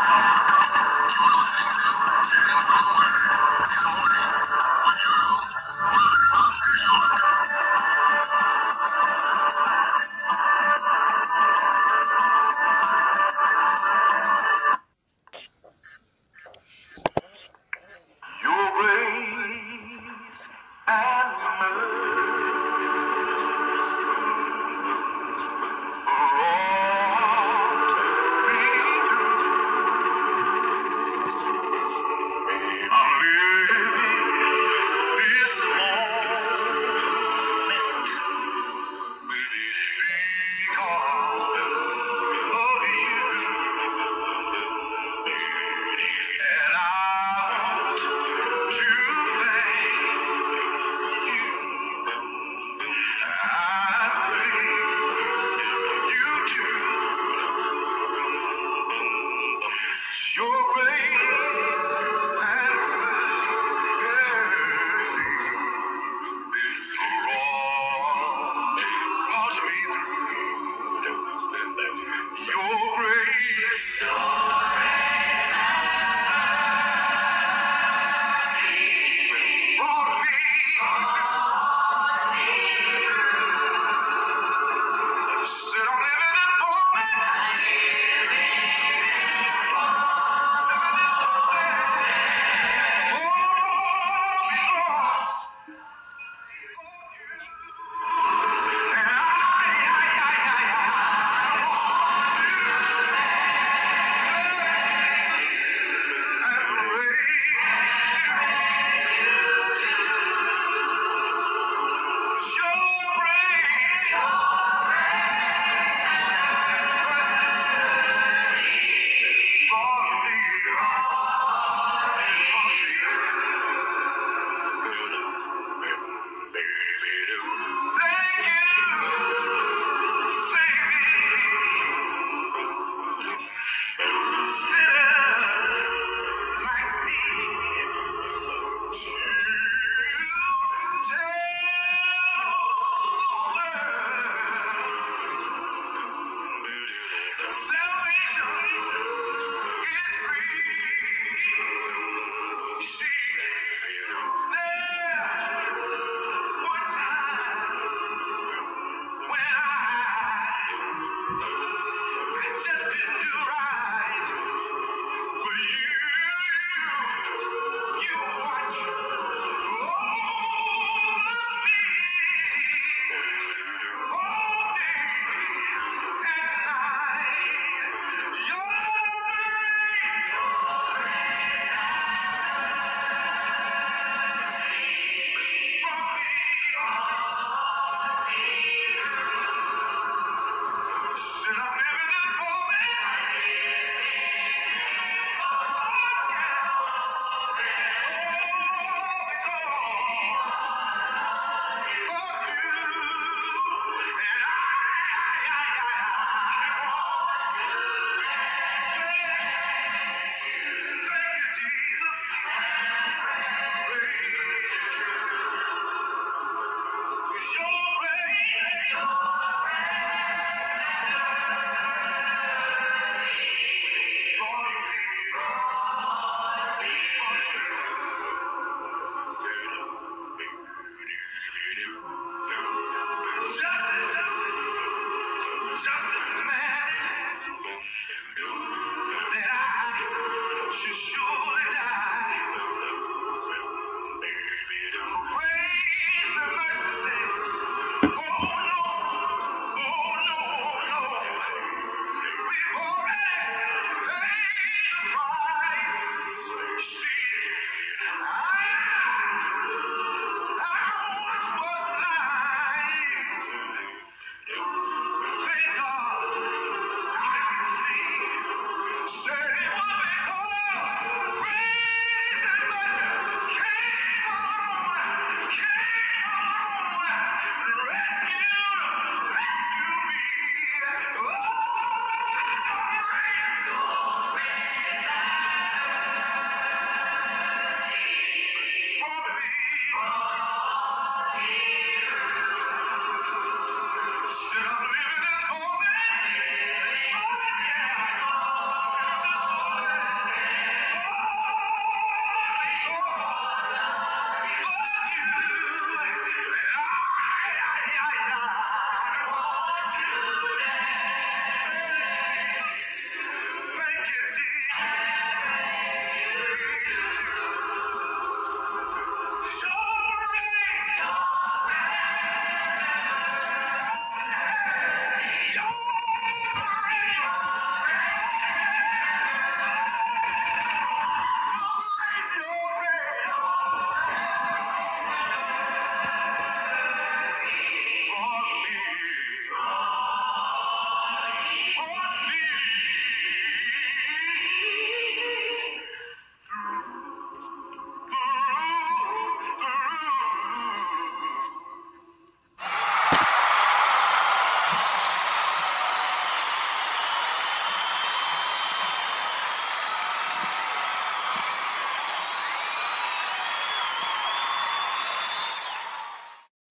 Ah.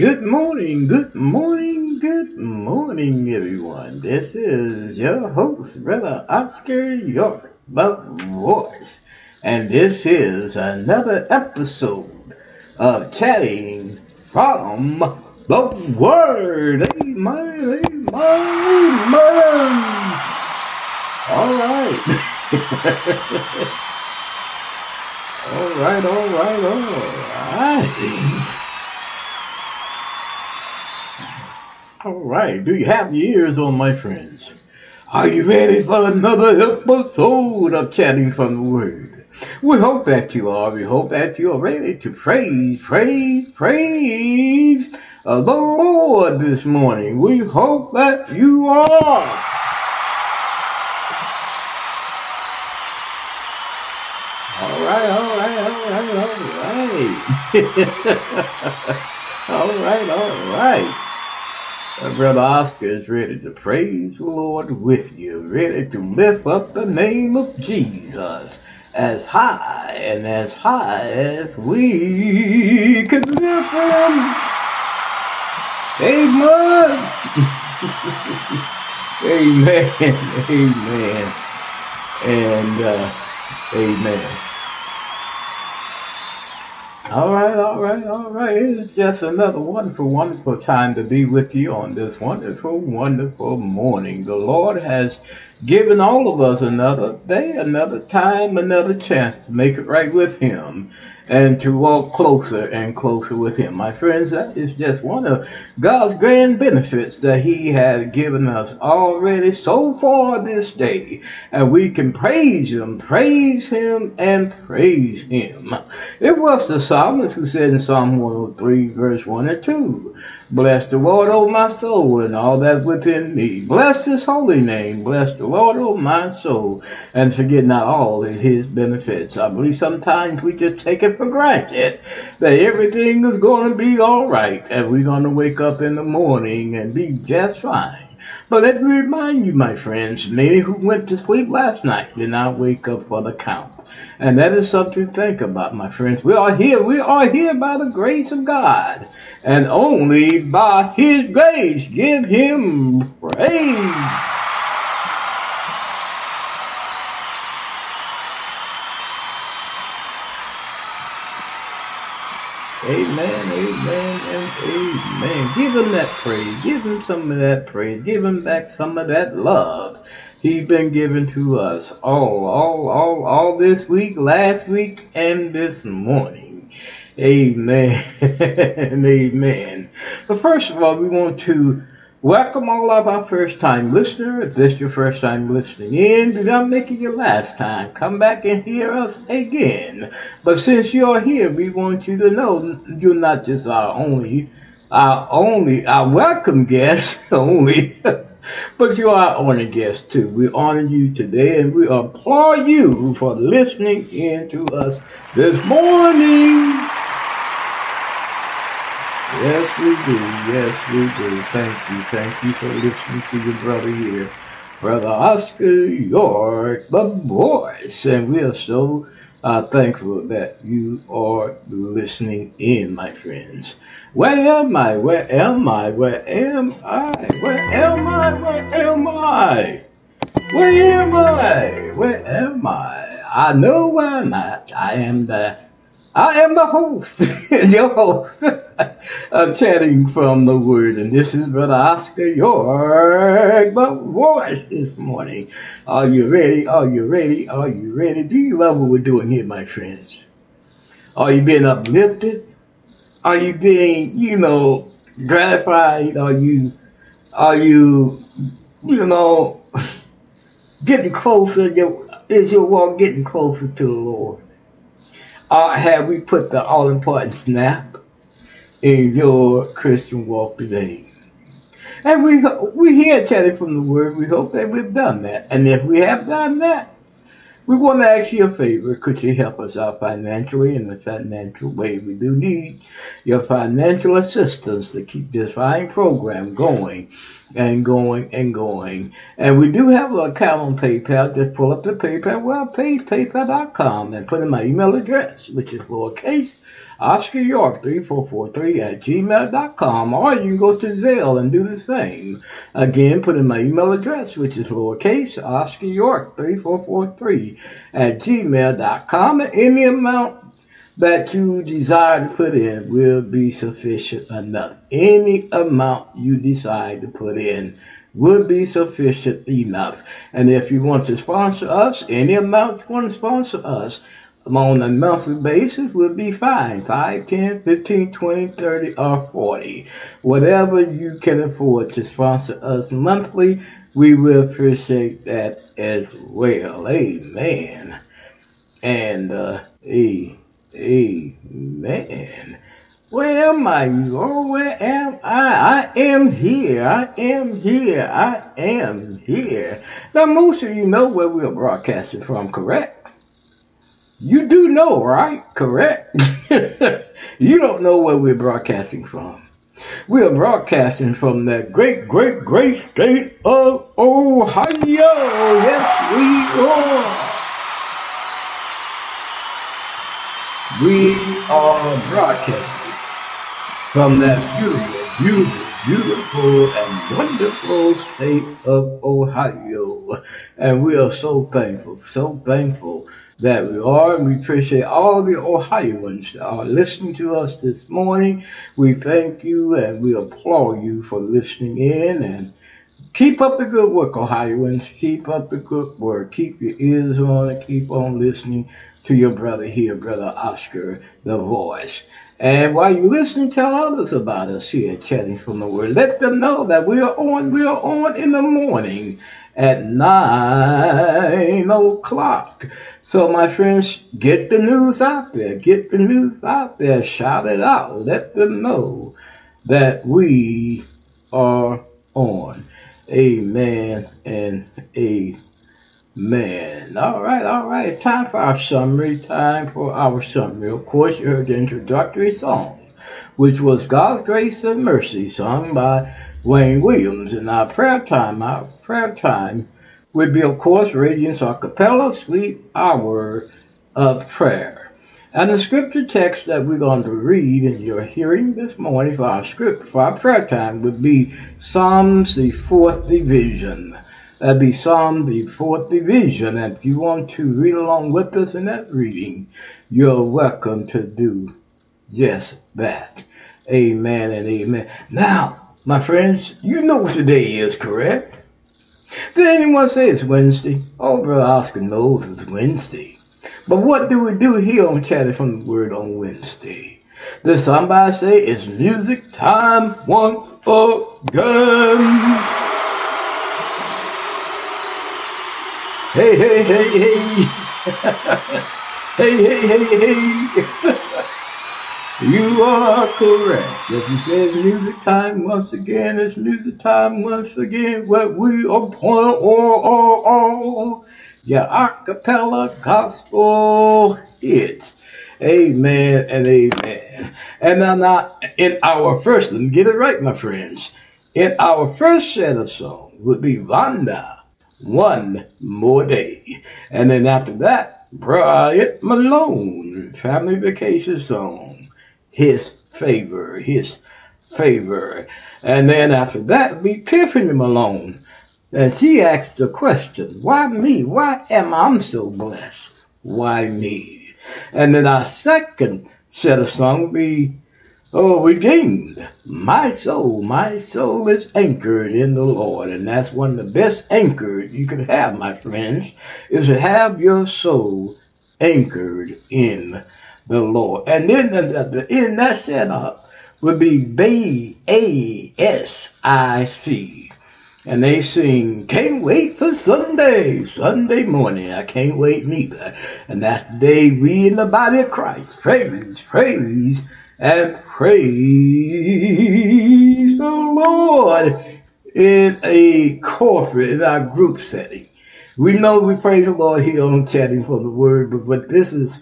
Good morning, good morning, good morning, everyone. This is your host, Brother Oscar York, the voice. And this is another episode of Chatting from the Word. Amen, amen, amen. All right. all right, all right, all right. All right, do you have ears on, my friends? Are you ready for another episode of Chatting from the Word? We hope that you are. We hope that you are ready to praise, praise, praise the Lord this morning. We hope that you are. All right, all right, all right, all right. all right, all right. Uh, Brother Oscar is ready to praise the Lord with you, ready to lift up the name of Jesus as high and as high as we can lift him. Amen. amen. Amen. And uh, amen. All right, all right, all right. It's just another wonderful, wonderful time to be with you on this wonderful, wonderful morning. The Lord has given all of us another day, another time, another chance to make it right with Him and to walk closer and closer with Him. My friends, that is just one of God's grand benefits that He has given us already so far this day. And we can praise Him, praise Him, and praise Him. It was the psalmist who said in Psalm 103, verse 1 and 2, Bless the Lord, O my soul, and all that within me. Bless his holy name. Bless the Lord, O my soul, and forget not all his benefits. I believe sometimes we just take it for granted that everything is going to be all right, and we're going to wake up in the morning and be just fine. But let me remind you, my friends, many who went to sleep last night did not wake up for the count. And that is something to think about, my friends. We are here. We are here by the grace of God. And only by His grace give Him praise. Amen, amen, and Amen. Give him that praise. Give him some of that praise. Give him back some of that love he's been giving to us all, all, all, all this week, last week, and this morning. Amen. Amen. But first of all, we want to welcome all of our first time listeners. If this is your first time listening in, do not make it your last time. Come back and hear us again. But since you're here, we want you to know you're not just our only, our only, our welcome guest only. but you are our honored guest too. We honor you today and we applaud you for listening in to us this morning. Yes, we do. Yes, we do. Thank you. Thank you for listening to your brother here, Brother Oscar York, the voice. And we are so uh, thankful that you are listening in, my friends. Where am I? Where am I? Where am I? Where am I? Where am I? Where am I? Where am I? I know where I'm at. I am the I am the host, your host of Chatting from the Word, and this is Brother Oscar the voice this morning. Are you ready? Are you ready? Are you ready? Do you love what we're doing here, my friends? Are you being uplifted? Are you being, you know, gratified? Are you, are you, you know, getting closer? Your, is your walk getting closer to the Lord? Or have we put the all important snap in your Christian walk today? And we we hear chatting from the Word. We hope that we've done that. And if we have done that, we want to ask you a favor. Could you help us out financially in the financial way? We do need your financial assistance to keep this fine program going and going and going. And we do have an account on PayPal. Just pull up the PayPal webpage, paypal.com, and put in my email address, which is lowercase Oscar York 3443 at gmail.com. Or you can go to Zelle and do the same. Again, put in my email address, which is lowercase Oscar York 3443 at gmail.com. And any amount that you desire to put in will be sufficient enough. Any amount you decide to put in will be sufficient enough. And if you want to sponsor us, any amount you want to sponsor us on a monthly basis would be fine. 5, 10, 15, 20, 30, or 40. Whatever you can afford to sponsor us monthly, we will appreciate that as well. Amen. And, uh, amen. Where am I? Oh, where am I? I am here. I am here. I am here. Now, most of you know where we're broadcasting from, correct? You do know, right? Correct. you don't know where we're broadcasting from. We are broadcasting from that great, great, great state of Ohio. Yes, we are. We are broadcasting from that beautiful, beautiful, beautiful and wonderful state of Ohio. And we are so thankful, so thankful that we are, and we appreciate all the Ohioans that are listening to us this morning. We thank you and we applaud you for listening in and keep up the good work, Ohioans. Keep up the good work. Keep your ears on and keep on listening to your brother here, Brother Oscar, the voice. And while you listen, tell others about us here, chatting from the Word. Let them know that we are on, we are on in the morning at nine o'clock. So, my friends, get the news out there. Get the news out there. Shout it out. Let them know that we are on. Amen and amen. All right, all right. It's time for our summary. Time for our summary. Of course, you heard the introductory song, which was God's Grace and Mercy, sung by Wayne Williams. And our prayer time, our prayer time would be, of course, Radiance a cappella, Sweet Hour of Prayer. And the scripture text that we're going to read in your hearing this morning for our script for our prayer time would be Psalms the fourth division. That'd be Psalm the fourth division. And if you want to read along with us in that reading, you're welcome to do just that. Amen and amen. Now, my friends, you know what today is, correct? Did anyone say it's Wednesday? Oh, Brother Oscar knows it's Wednesday. But what do we do here on Chatting from the Word on Wednesday? Does somebody say it's music time once again? Hey, hey, hey, hey. hey, hey, hey, hey. you are correct. If you say it's music time once again, it's music time once again. What we are playing, oh, oh, oh. Your acapella gospel hit. Amen and amen. And now, now, in our first, let me get it right, my friends. In our first set of songs would be Vanda, One More Day. And then after that, Brian Malone, Family Vacation Song, His Favor, His Favor. And then after that be Tiffany Malone. And she asked the question, why me? Why am I so blessed? Why me? And then our second set of song would be Oh, redeemed. My soul, my soul is anchored in the Lord. And that's one of the best anchors you can have, my friends, is to have your soul anchored in the Lord. And then at the end, that setup would be B A S I C. And they sing, Can't Wait for Sunday, Sunday morning. I can't wait neither. And that's the day we in the body of Christ praise, praise, and praise the Lord in a corporate, in our group setting. We know we praise the Lord here on Chatting from the Word, but, but this is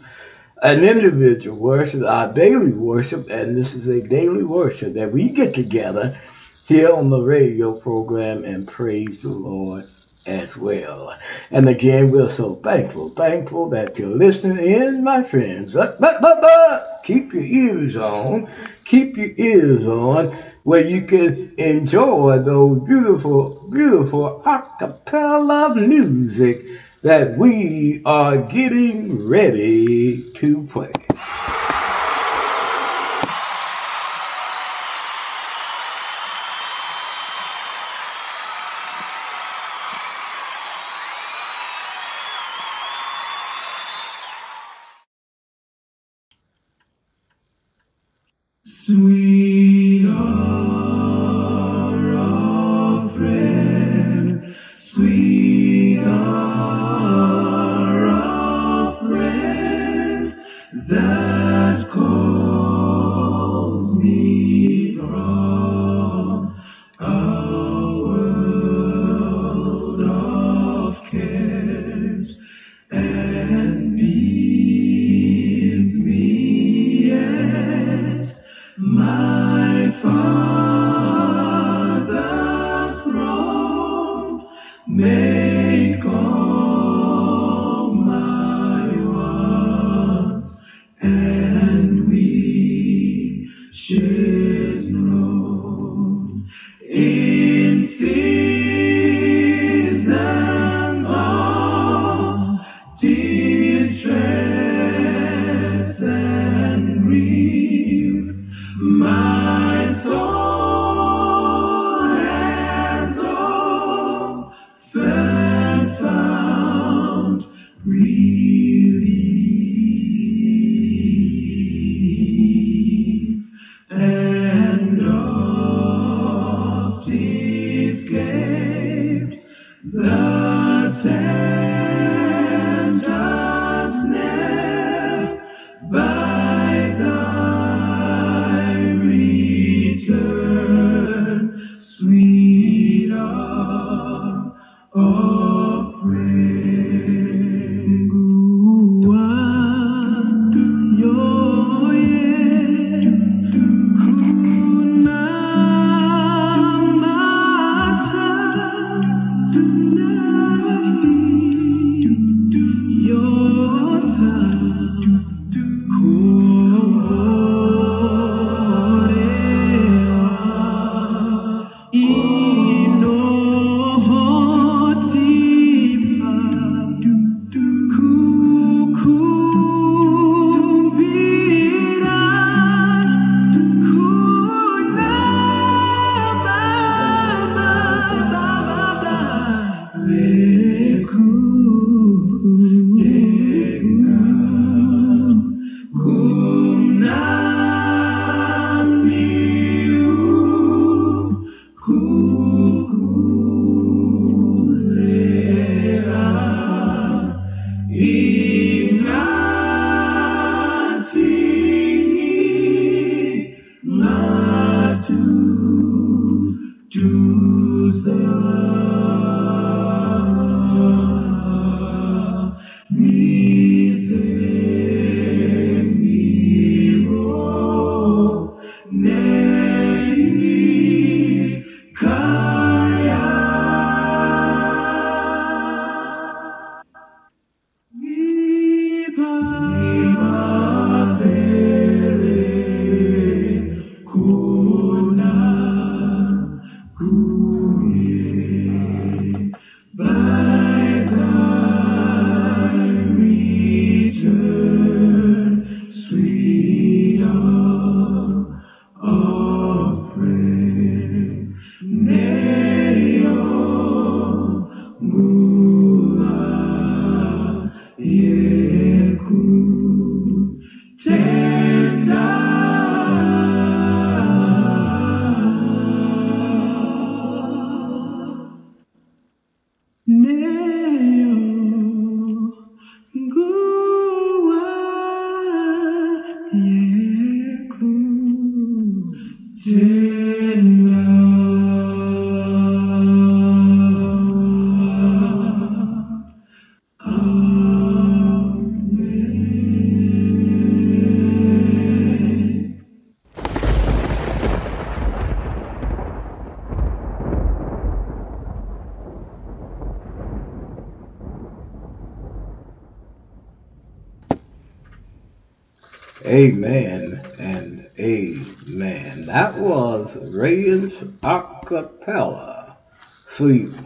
an individual worship, our daily worship, and this is a daily worship that we get together here on the radio program and praise the Lord as well. And again, we're so thankful, thankful that you're listening in, my friends. Keep your ears on, keep your ears on, where you can enjoy those beautiful, beautiful acapella music that we are getting ready to play. Sweet.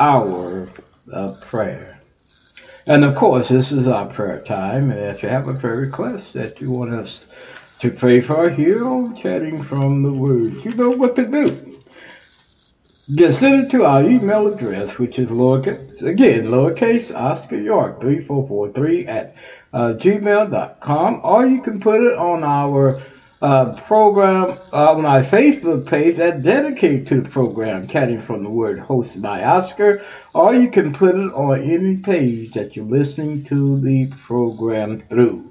Hour of Prayer. And of course, this is our prayer time. And if you have a prayer request that you want us to pray for here on Chatting from the Word, you know what to do. Just send it to our email address, which is lowercase, again, lowercase Oscar York 3443 at uh, gmail.com, or you can put it on our uh, program, uh, on our Facebook page that dedicated to the program, Chatting from the Word, hosted by Oscar, or you can put it on any page that you're listening to the program through.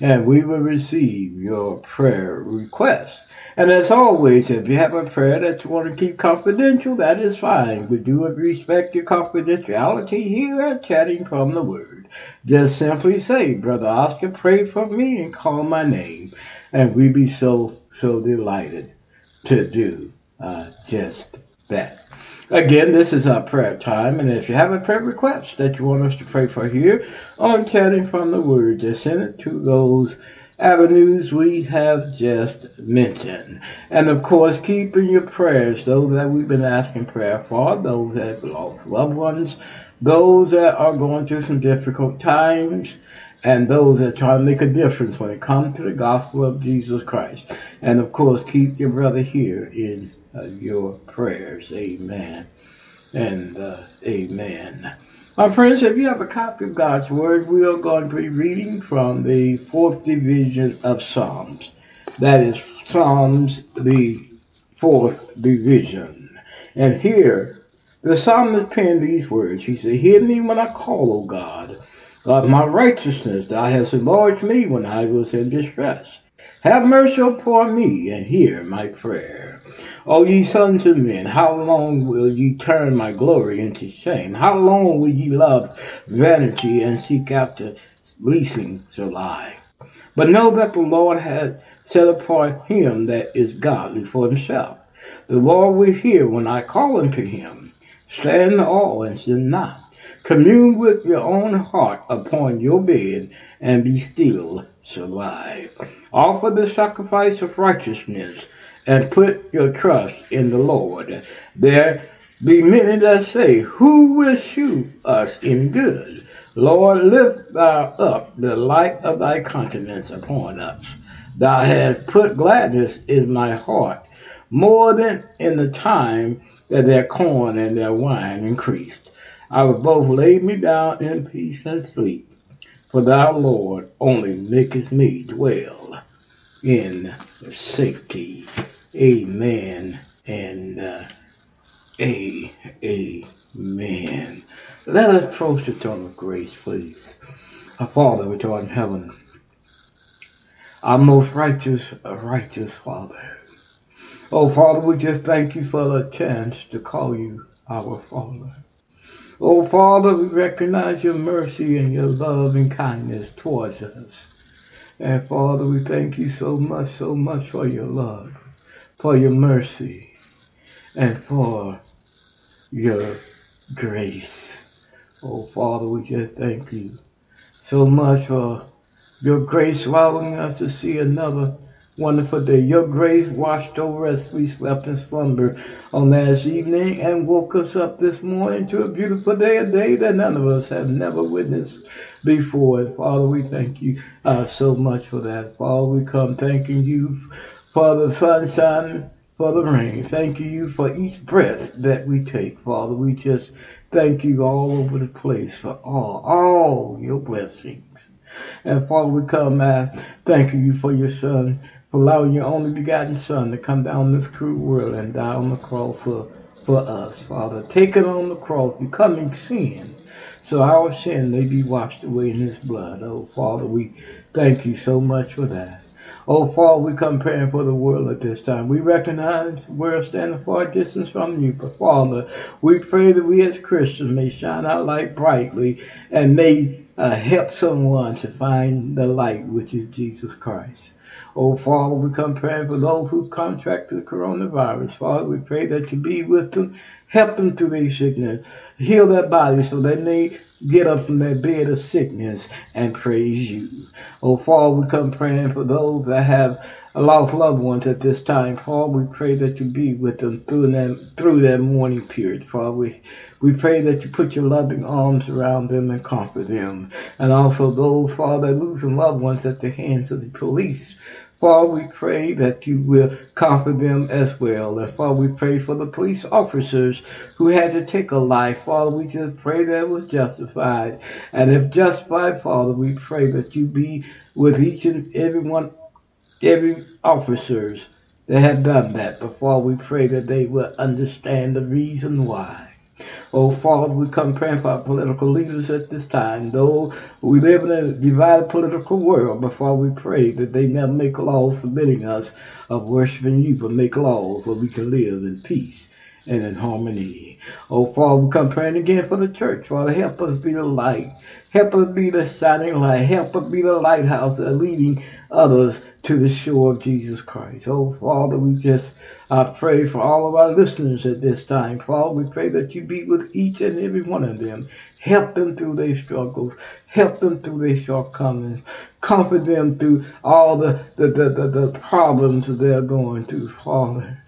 And we will receive your prayer request. And as always, if you have a prayer that you want to keep confidential, that is fine. We do respect your confidentiality here at Chatting from the Word. Just simply say, Brother Oscar, pray for me and call my name. And we'd be so, so delighted to do uh, just that. Again, this is our prayer time, and if you have a prayer request that you want us to pray for here on Chatting from the Word, just send it to those avenues we have just mentioned. And of course, keeping your prayers those that we've been asking prayer for, those that lost loved ones, those that are going through some difficult times, and those that try to make a difference when it comes to the gospel of Jesus Christ. And of course, keep your brother here in uh, your prayers. Amen. And uh, amen. My friends, if you have a copy of God's Word, we are going to be reading from the fourth division of Psalms. That is Psalms, the fourth division. And here, the psalmist penned these words. He said, Hear me when I call, O God. God, my righteousness, thou hast enlarged me when I was in distress. Have mercy upon me and hear my prayer. O ye sons of men, how long will ye turn my glory into shame? How long will ye love vanity and seek after leasing to lie? But know that the Lord hath set apart him that is godly for himself. The Lord will hear when I call unto him. Stand all and sin not. Commune with your own heart upon your bed and be still survive. Offer the sacrifice of righteousness and put your trust in the Lord. There be many that say, Who will shew us in good? Lord, lift thou up the light of thy countenance upon us. Thou hast put gladness in my heart, more than in the time that their corn and their wine increased. I will both lay me down in peace and sleep. For thou, Lord, only makest me dwell in safety. Amen and uh, a amen. Let us approach the throne of grace, please. Our Father which art in heaven, our most righteous, righteous Father. Oh, Father, we just thank you for the chance to call you our Father. Oh, Father, we recognize your mercy and your love and kindness towards us. And Father, we thank you so much, so much for your love, for your mercy, and for your grace. Oh, Father, we just thank you so much for your grace allowing us to see another wonderful day. Your grace washed over us. We slept in slumber on last evening and woke us up this morning to a beautiful day, a day that none of us have never witnessed before. And Father, we thank you uh, so much for that. Father, we come thanking you for the sunshine, for the rain. Thank you for each breath that we take, Father. We just thank you all over the place for all, all your blessings. And Father, we come uh, thanking you for your son, for allowing your only begotten son to come down this cruel world and die on the cross for, for us, Father. Taking on the cross, becoming sin, so our sin may be washed away in his blood. Oh, Father, we thank you so much for that. Oh, Father, we come praying for the world at this time. We recognize we're standing far distance from you, but Father, we pray that we as Christians may shine our light brightly and may uh, help someone to find the light, which is Jesus Christ. Oh, Father, we come praying for those who contracted the coronavirus. Father, we pray that you be with them, help them through their sickness, heal their bodies so they may get up from their bed of sickness and praise you. Oh, Father, we come praying for those that have lost loved ones at this time. Father, we pray that you be with them through them through their mourning period. Father, we, we pray that you put your loving arms around them and comfort them. And also those, Father, losing loved ones at the hands of the police. Father, we pray that you will comfort them as well. And Father, we pray for the police officers who had to take a life. Father, we just pray that was justified. And if justified, Father, we pray that you be with each and every one, every officers that have done that. before. We pray that they will understand the reason why. Oh, Father, we come praying for our political leaders at this time. Though we live in a divided political world, before we pray that they never make laws submitting us of worshiping you, but make laws where we can live in peace and in harmony. Oh, Father, we come praying again for the church. Father, help us be the light. Help us be the shining light. Help us be the lighthouse that leading others to the shore of Jesus Christ. Oh, Father, we just I pray for all of our listeners at this time. Father, we pray that you be with each and every one of them. Help them through their struggles. Help them through their shortcomings. Comfort them through all the, the, the, the, the problems they're going through, Father.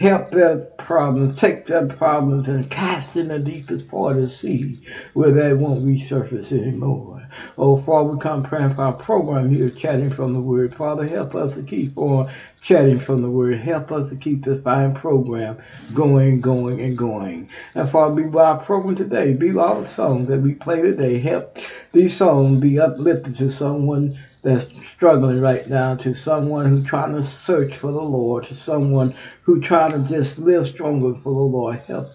Help their problems, take their problems and cast in the deepest part of the sea where they won't resurface anymore. Oh, Father, we come praying for our program here, chatting from the Word. Father, help us to keep on chatting from the Word. Help us to keep this fine program going, going, and going. And Father, be our program today. Be all the songs that we play today. Help these songs be uplifted to someone that's struggling right now, to someone who's trying to search for the Lord, to someone who trying to just live stronger for the Lord. Help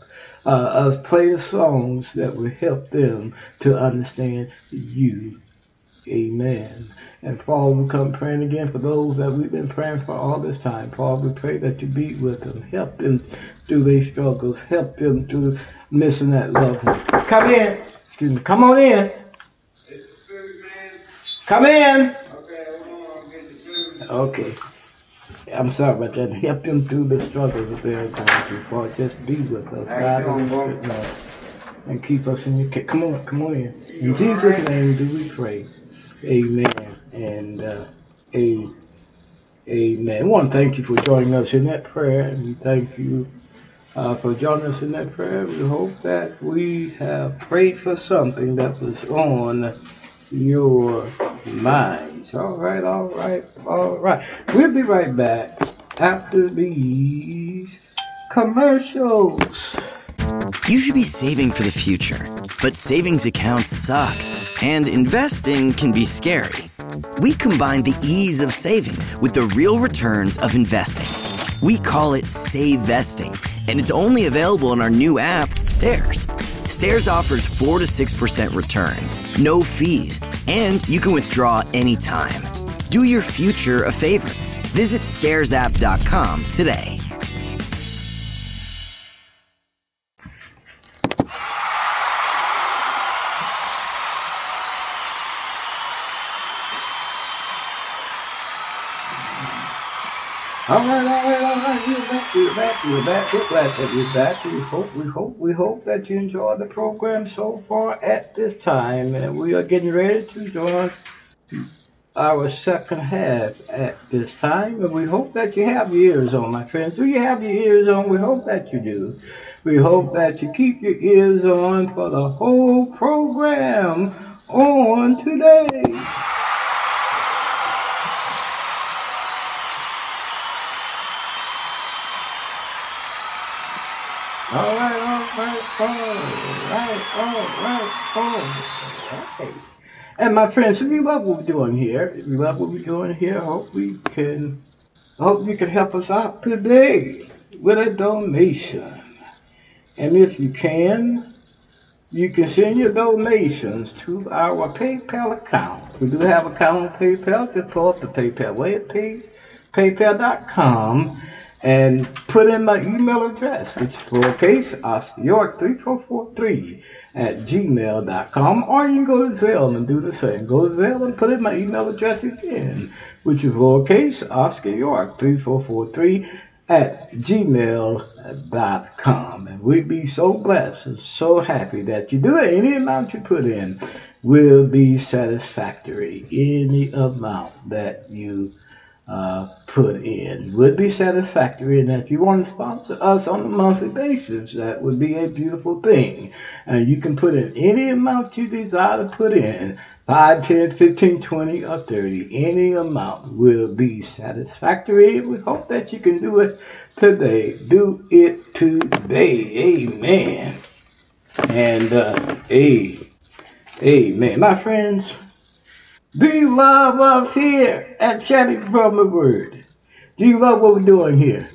uh, us play the songs that will help them to understand you. Amen. And Father, we come praying again for those that we've been praying for all this time. Father, we pray that you be with them, help them through their struggles, help them through missing that love. Come in. Excuse me. Come on in. Come in. Okay. I'm sorry about that. Help them through the struggles that they're going through. Father, just be with us. God us and keep us in your care. Come on, come on in. In Jesus' name do we pray. Amen. And uh, a, amen. I want to thank you for joining us in that prayer. And we thank you uh, for joining us in that prayer. We hope that we have prayed for something that was on your minds. All right, all right, all right. We'll be right back after these commercials. You should be saving for the future, but savings accounts suck, and investing can be scary. We combine the ease of savings with the real returns of investing. We call it Save Vesting, and it's only available in our new app, Stairs. Stairs offers 4 to 6% returns, no fees, and you can withdraw anytime. Do your future a favor. Visit stairsapp.com today. All right, all right. We're back, we're back, we're glad that we're back. We hope, we hope, we hope that you enjoy the program so far at this time. And we are getting ready to join our second half at this time. And we hope that you have your ears on, my friends. Do you have your ears on? We hope that you do. We hope that you keep your ears on for the whole program on today. All right, all right, all right, all right, all right. And my friends, you love what we're doing here, you love what we're doing here, I hope we can, I hope you can help us out today with a donation. And if you can, you can send your donations to our PayPal account. We do have an account on PayPal. Just pull up the PayPal webpage, paypal.com and put in my email address, which is lowercase Oscar York 3443 at gmail.com, or you can go to Zelle and do the same. Go to Zelle and put in my email address again, which is lowercase Oscar York 3443 at gmail.com. And we'd be so blessed and so happy that you do it. Any amount you put in will be satisfactory. Any amount that you uh, put in would be satisfactory. And if you want to sponsor us on a monthly basis, that would be a beautiful thing. And you can put in any amount you desire to put in. 5, 10, 15, 20, or 30. Any amount will be satisfactory. We hope that you can do it today. Do it today. Amen. And, uh, a, amen. My friends, you love us here at Chatting from the Word? Do you love what we're doing here?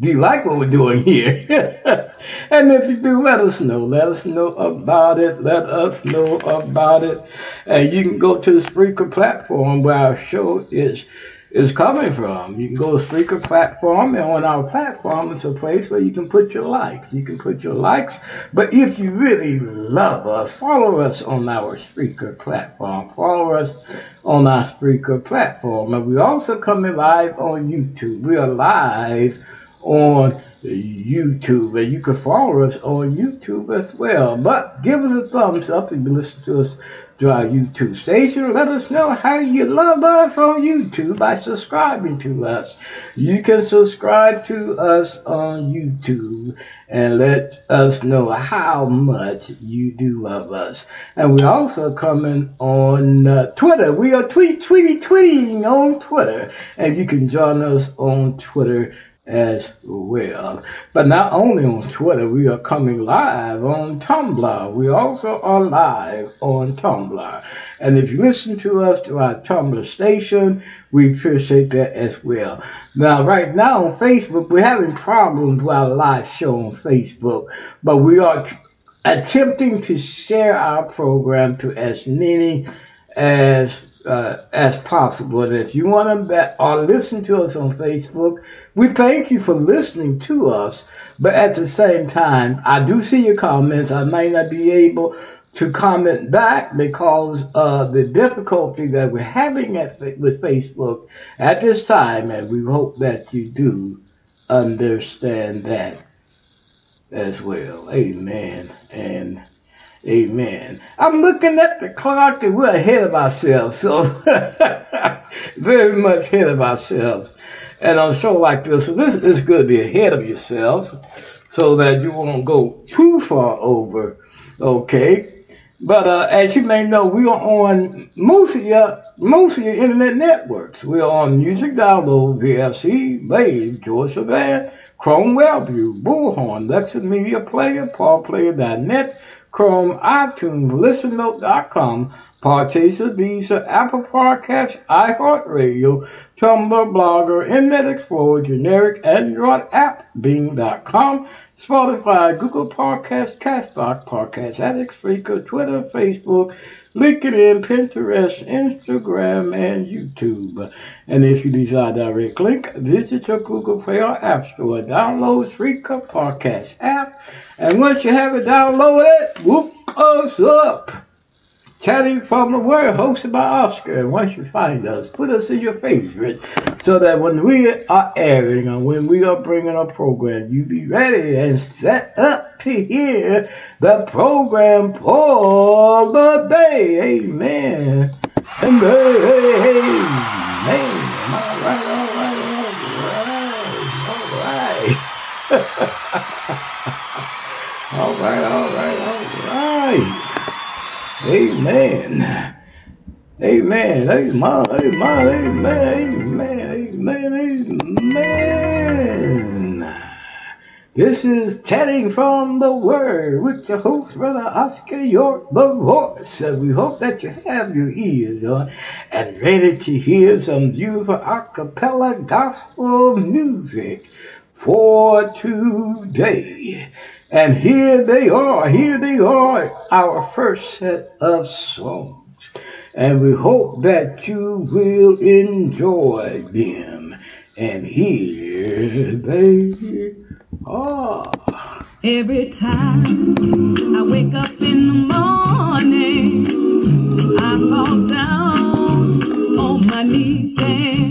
Do you like what we're doing here? and if you do, let us know. Let us know about it. Let us know about it. And you can go to the Spreaker platform where our show is is coming from. You can go to Spreaker platform, and on our platform, it's a place where you can put your likes. You can put your likes. But if you really love us, follow us on our Spreaker platform. Follow us on our Spreaker platform. And we're also coming live on YouTube. We are live on YouTube, and you can follow us on YouTube as well. But give us a thumbs up if you listen to us to our YouTube station. Let us know how you love us on YouTube by subscribing to us. You can subscribe to us on YouTube and let us know how much you do love us. And we're also coming on uh, Twitter. We are tweet, tweety, tweeting on Twitter. And you can join us on Twitter as well. But not only on Twitter, we are coming live on Tumblr. We also are live on Tumblr. And if you listen to us to our Tumblr station, we appreciate that as well. Now, right now on Facebook, we're having problems with our live show on Facebook, but we are attempting to share our program to as many as uh, as possible. And if you want to or listen to us on Facebook, we thank you for listening to us. But at the same time, I do see your comments. I may not be able to comment back because of the difficulty that we're having at, with Facebook at this time, and we hope that you do understand that as well. Amen. And Amen. I'm looking at the clock and we're ahead of ourselves, so very much ahead of ourselves. And on a show like this, this is good to be ahead of yourselves so that you won't go too far over. Okay. But uh, as you may know, we are on most of your most of your internet networks. We are on Music Download, VFC, Wave, Georgia Van, Chrome WebView, Bullhorn, Lexus Media Player, PaulPlayer.net, Chrome, iTunes, ListenNote.com, Podchaser, Visa, Apple Podcasts, iHeartRadio, Tumblr, Blogger, Internet Explorer, generic Android app, Bing.com, Spotify, Google Podcasts, Castbox Podcast Addict, Spreaker, Twitter, Facebook, LinkedIn, Pinterest, Instagram, and YouTube. And if you desire direct link, visit your Google Play or App Store. Download Spreaker Podcast app. And once you have it downloaded, whoop us up. Chatting from the Word, hosted by Oscar. And once you find us, put us in your favorite so that when we are airing or when we are bringing a program, you be ready and set up to hear the program for the day. Amen. And amen. All right, all right, all right, all right. all right, all right, all right. Amen. Amen. Amen. Amen. Amen. Amen. Amen. This is chatting from the Word with your host, Brother Oscar York, the voice. And we hope that you have your ears on and ready to hear some beautiful a cappella gospel music for today. And here they are, here they are, our first set of songs. And we hope that you will enjoy them. And here they are. Every time I wake up in the morning, I fall down on my knees and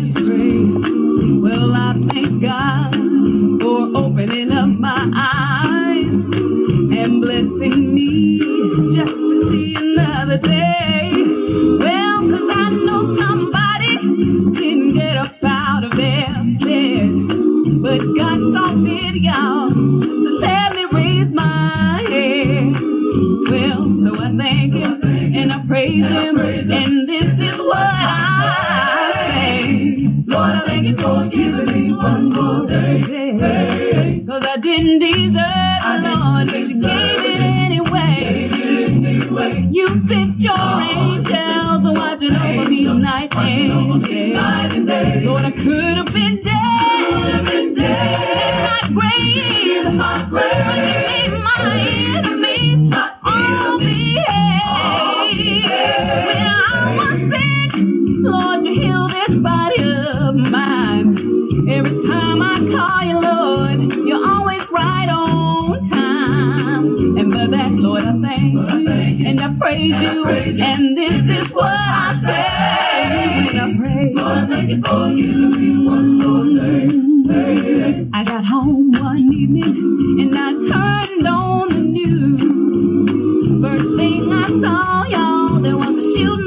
praise Him, and this is what I say. Lord, I thank you for giving me one more day. Cause I didn't deserve it, Lord, but you gave it anyway. You sent your angels watching over me night and day. Lord, I could have been dead in my grave, Lord, thank you and I praise you. And this is what I say. And I praise Lord, I thank you for giving me one more day. I got home one evening and I turned on the news. First thing I saw, y'all, there was a shooting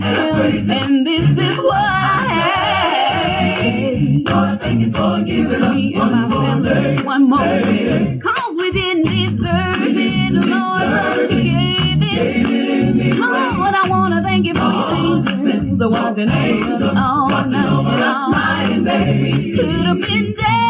Him, and this is what I have. Lord, thank you for giving me and my family one more day. Cause we didn't deserve it, Lord, but you gave it. Lord, I wanna thank you for your angels. So watching over us all night and all. We could have been dead.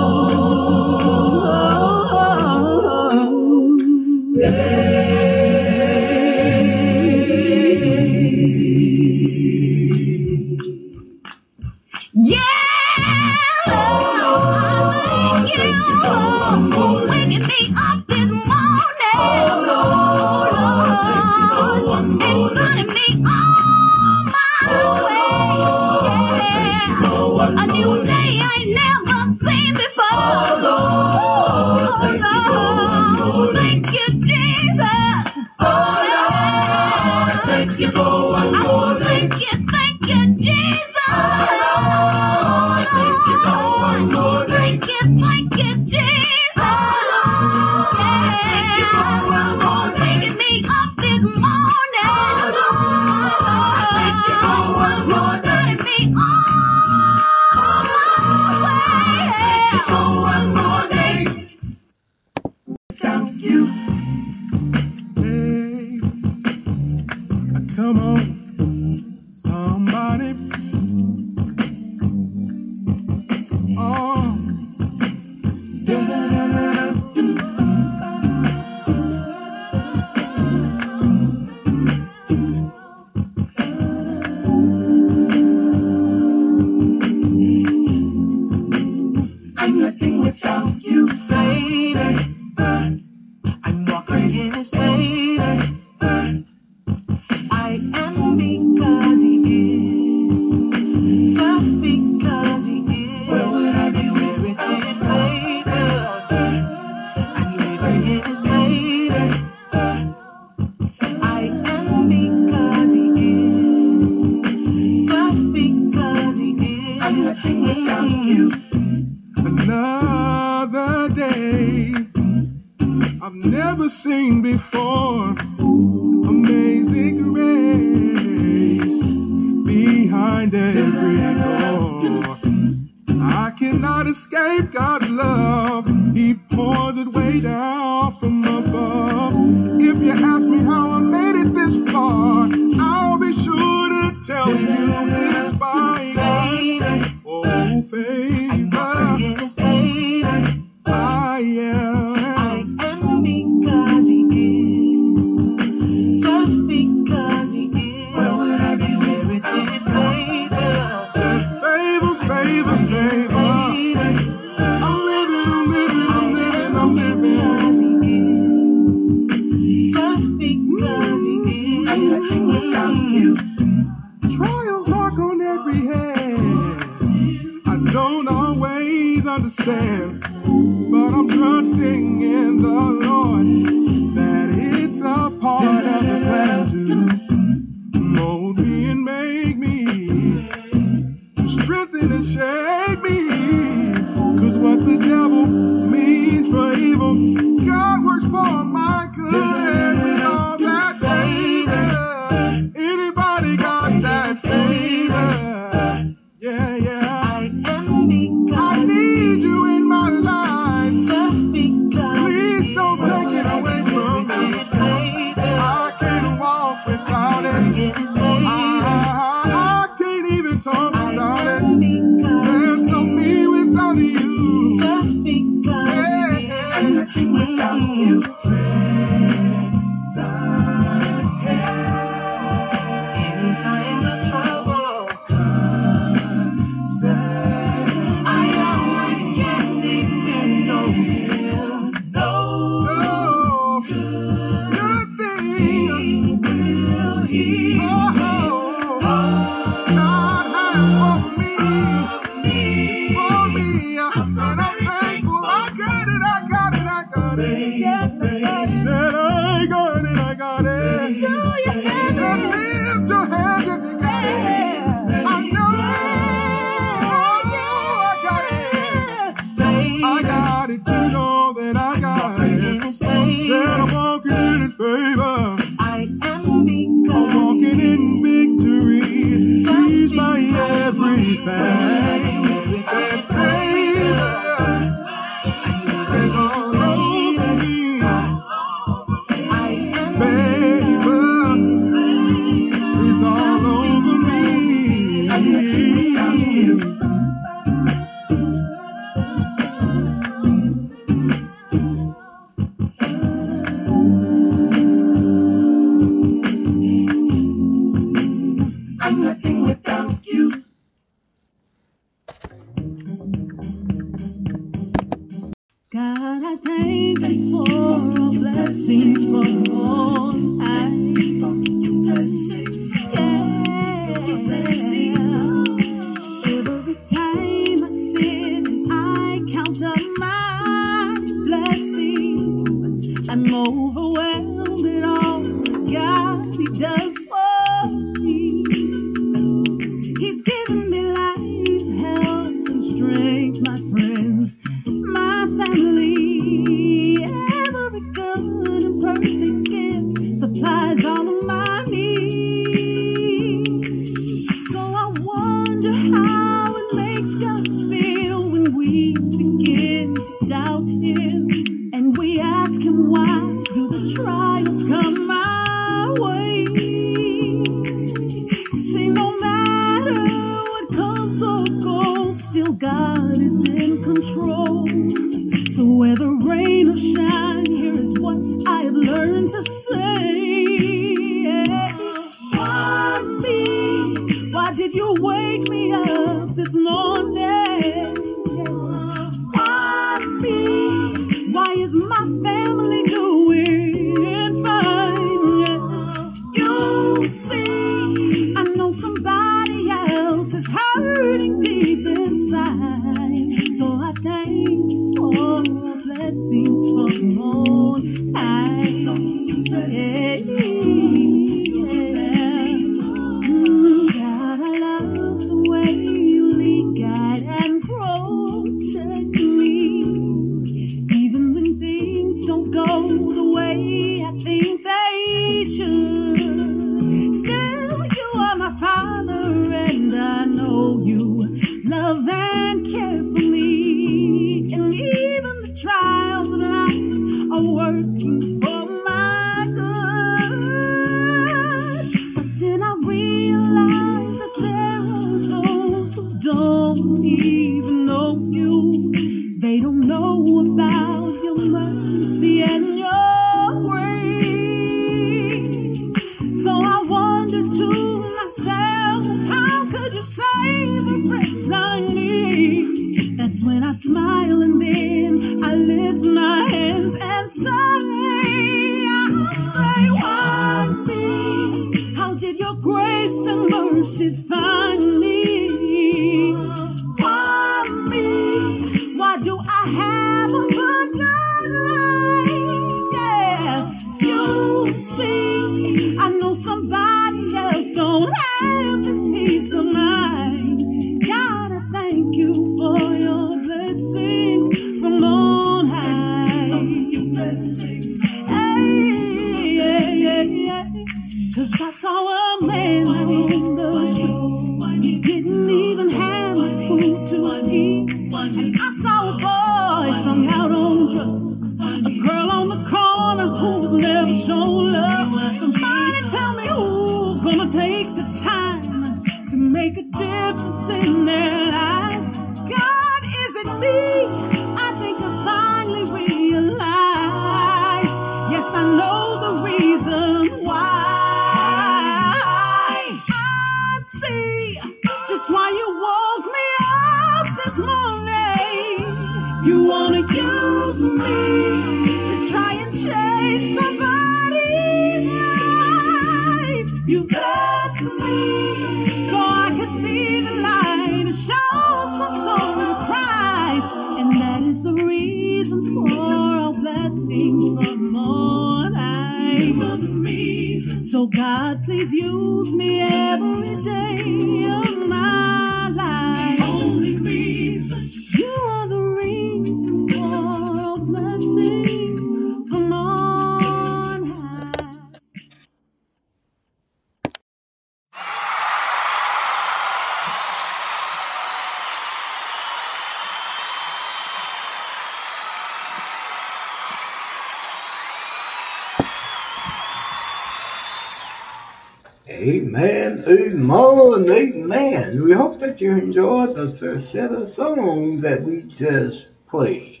Amen, amen. We hope that you enjoyed the first set of songs that we just played.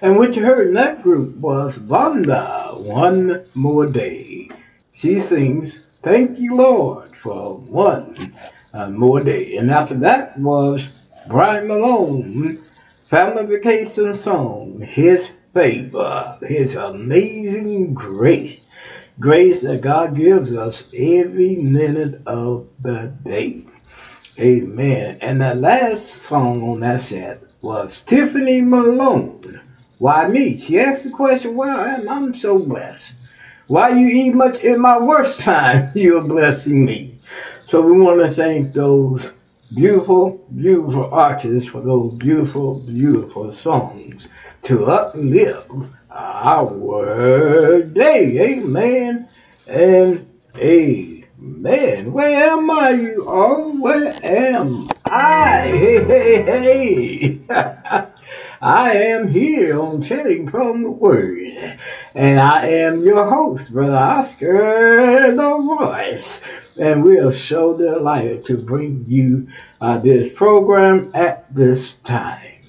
And what you heard in that group was Vonda, One More Day. She sings, Thank You, Lord, for one more day. And after that was Brian Malone, Family Vacation Song, His Favor, His Amazing Grace grace that God gives us every minute of the day. Amen. And the last song on that set was Tiffany Malone. Why me? She asked the question, why am I so blessed? Why you eat much in my worst time? You're blessing me. So we want to thank those beautiful, beautiful artists for those beautiful, beautiful songs to uplift our day. Amen and amen. Where am I, you all? Where am I? Hey, hey, hey. I am here on Telling from the Word, and I am your host, Brother Oscar the Voice, and we'll show the light to bring you uh, this program at this time.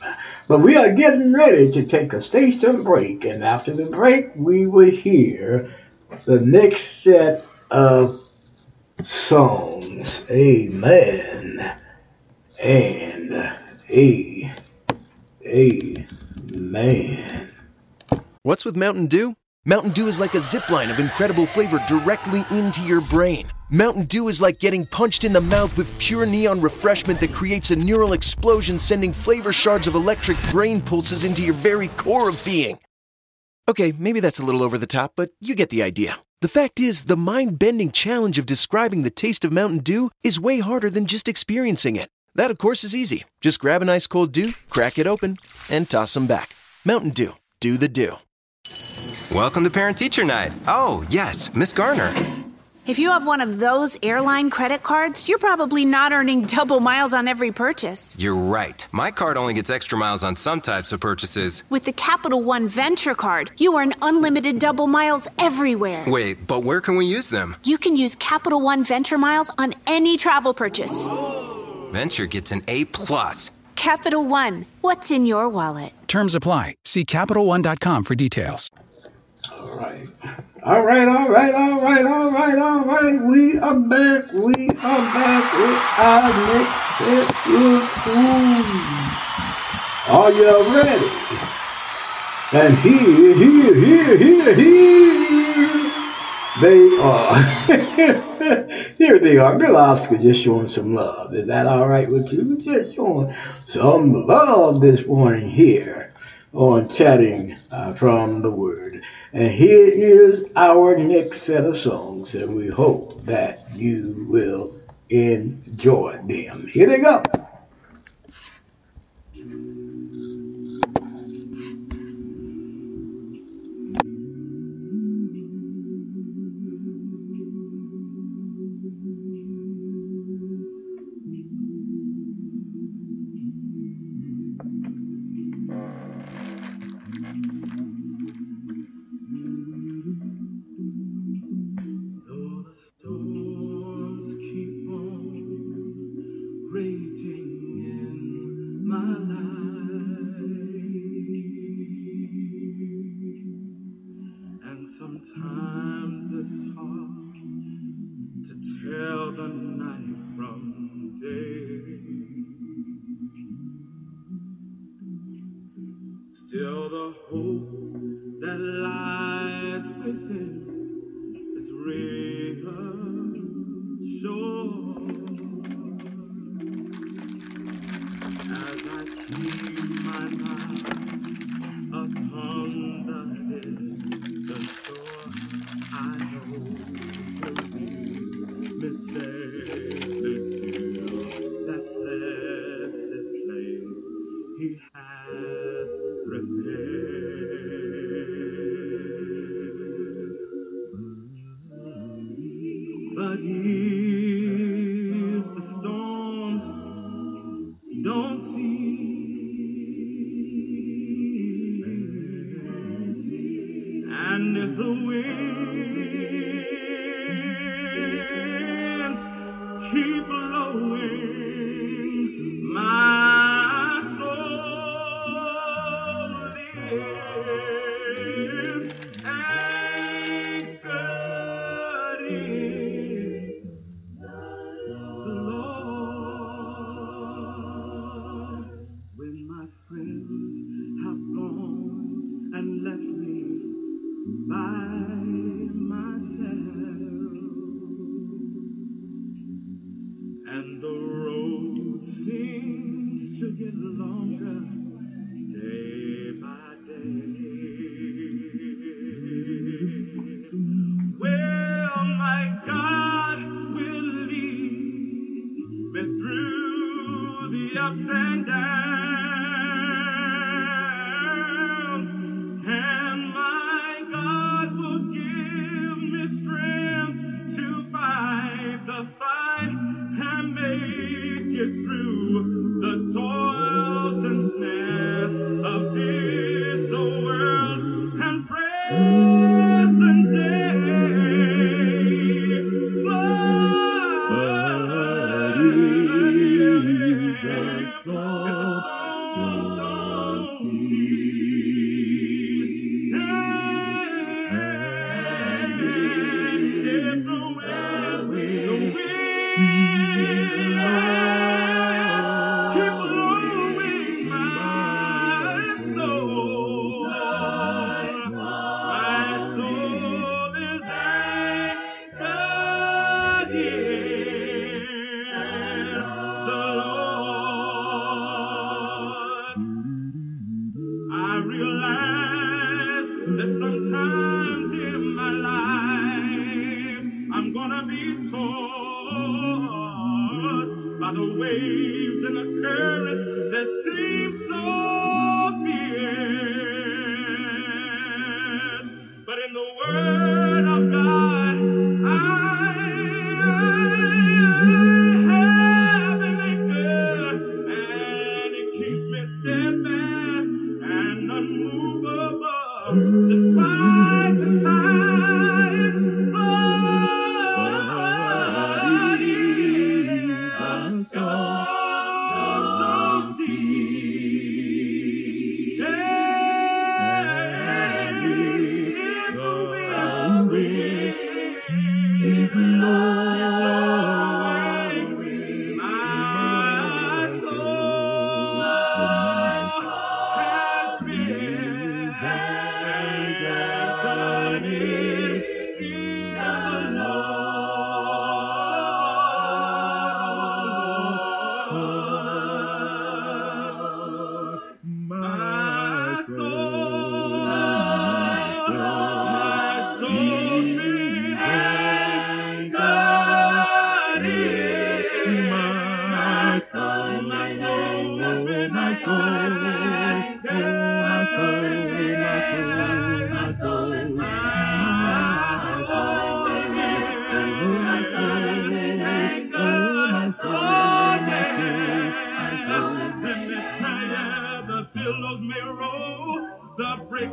But we are getting ready to take a station break, and after the break, we will hear the next set of songs. Amen. And a amen. What's with Mountain Dew? Mountain Dew is like a zip line of incredible flavor directly into your brain. Mountain Dew is like getting punched in the mouth with pure neon refreshment that creates a neural explosion, sending flavor shards of electric brain pulses into your very core of being. Okay, maybe that's a little over the top, but you get the idea. The fact is, the mind bending challenge of describing the taste of Mountain Dew is way harder than just experiencing it. That, of course, is easy. Just grab an ice cold dew, crack it open, and toss them back. Mountain Dew. Do the dew. Welcome to Parent Teacher Night. Oh, yes, Miss Garner. If you have one of those airline credit cards, you're probably not earning double miles on every purchase. You're right. My card only gets extra miles on some types of purchases. With the Capital One Venture Card, you earn unlimited double miles everywhere. Wait, but where can we use them? You can use Capital One Venture Miles on any travel purchase. Venture gets an A plus. Capital One, what's in your wallet? Terms apply. See CapitalOne.com for details. All right. All right, all right, all right, all right. We are back. We are back with our next. Are you ready? And here, here, here, here, here they are. here they are. Bill Oscar just showing some love. Is that all right with you? Just showing some love this morning here on Chatting uh, from the Word. And here is our next set of songs, and we hope that you will enjoy them. Here they go. It's hard to tell the night from day. Still, the hope that lies within is reassured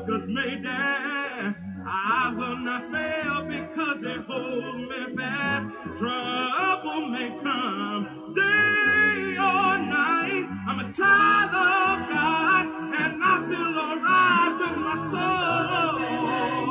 'Cause may dance, I will not fail because it holds me back. Trouble may come day or night. I'm a child of God, and I feel alright with my soul.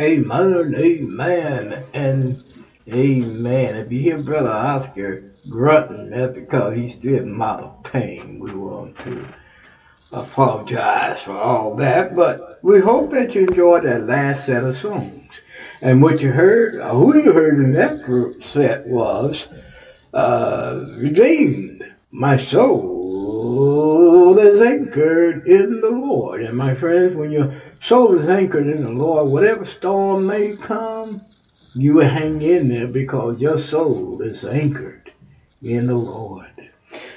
Amen, amen, and amen. If you hear Brother Oscar grunting, that's because he's still in of pain. We want to apologize for all that, but we hope that you enjoyed that last set of songs. And what you heard, who you heard in that group set was uh, Redeemed, my soul is anchored in the Lord. And my friends, when your soul is anchored in the Lord, whatever storm may come, you hang in there because your soul is anchored in the Lord.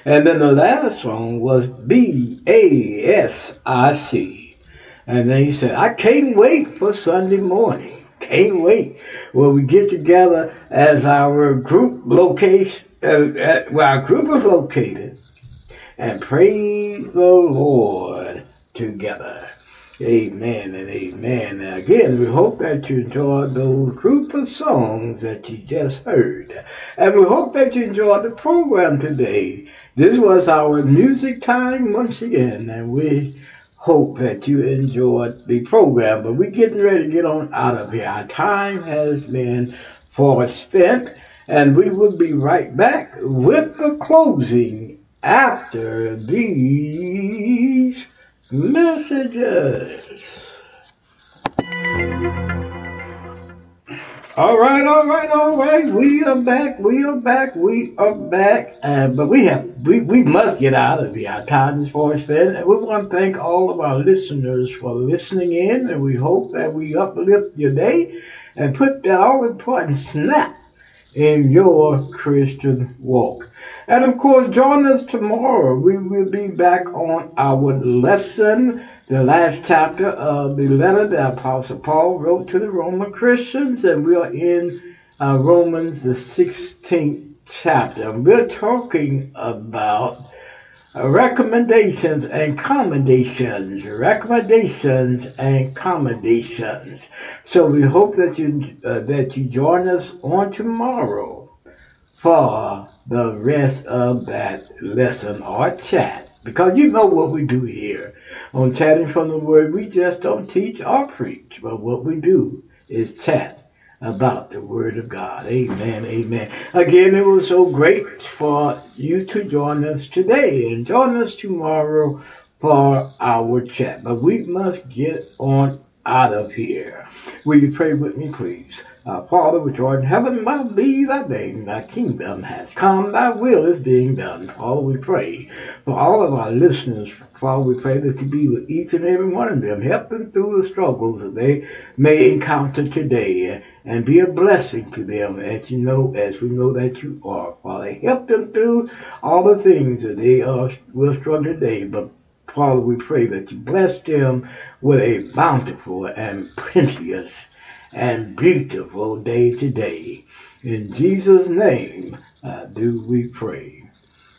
And then the last song was B A S I C. And then he said, I can't wait for Sunday morning. Can't wait. Well, we get together as our group location, uh, uh, where our group is located, and praise the Lord together. Amen and amen. And again, we hope that you enjoyed those group of songs that you just heard. And we hope that you enjoyed the program today. This was our music time once again, and we hope that you enjoyed the program. But we're getting ready to get on out of here. Our time has been forespent, and we will be right back with the closing after these messages. All right, all right, all right. We are back. We are back. We are back. Uh, but we have we, we must get out of here. Our time is far spent. And we want to thank all of our listeners for listening in, and we hope that we uplift your day and put that all important snap in your Christian walk. And of course, join us tomorrow. We will be back on our lesson, the last chapter of the letter that Apostle Paul wrote to the Roman Christians, and we are in uh, Romans, the 16th chapter. And we're talking about recommendations and commendations, recommendations and commendations. So we hope that you uh, that you join us on tomorrow for the rest of that lesson or chat. Because you know what we do here on Chatting from the Word. We just don't teach or preach, but what we do is chat about the Word of God. Amen, amen. Again, it was so great for you to join us today and join us tomorrow for our chat. But we must get on out of here. Will you pray with me, please? Our Father which art in heaven, hallowed be thy name. Thy kingdom has come, thy will is being done. Father, we pray for all of our listeners. Father, we pray that you be with each and every one of them. Help them through the struggles that they may encounter today and be a blessing to them as you know, as we know that you are. Father, help them through all the things that they are will struggle today. But Father, we pray that you bless them with a bountiful and plenteous and beautiful day today. In Jesus' name, do we pray.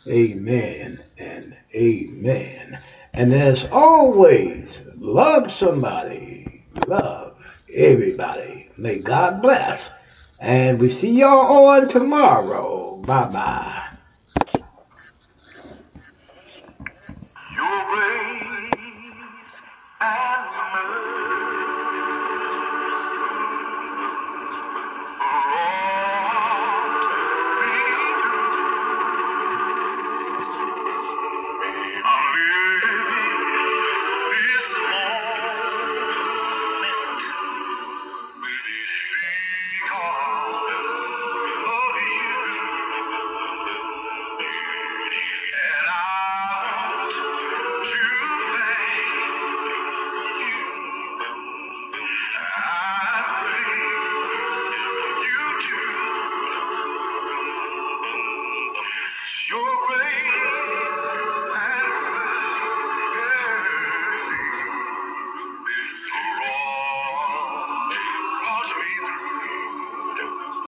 Amen and amen. And as always, love somebody, love everybody. May God bless. And we see y'all on tomorrow. Bye bye. Your grace and mercy.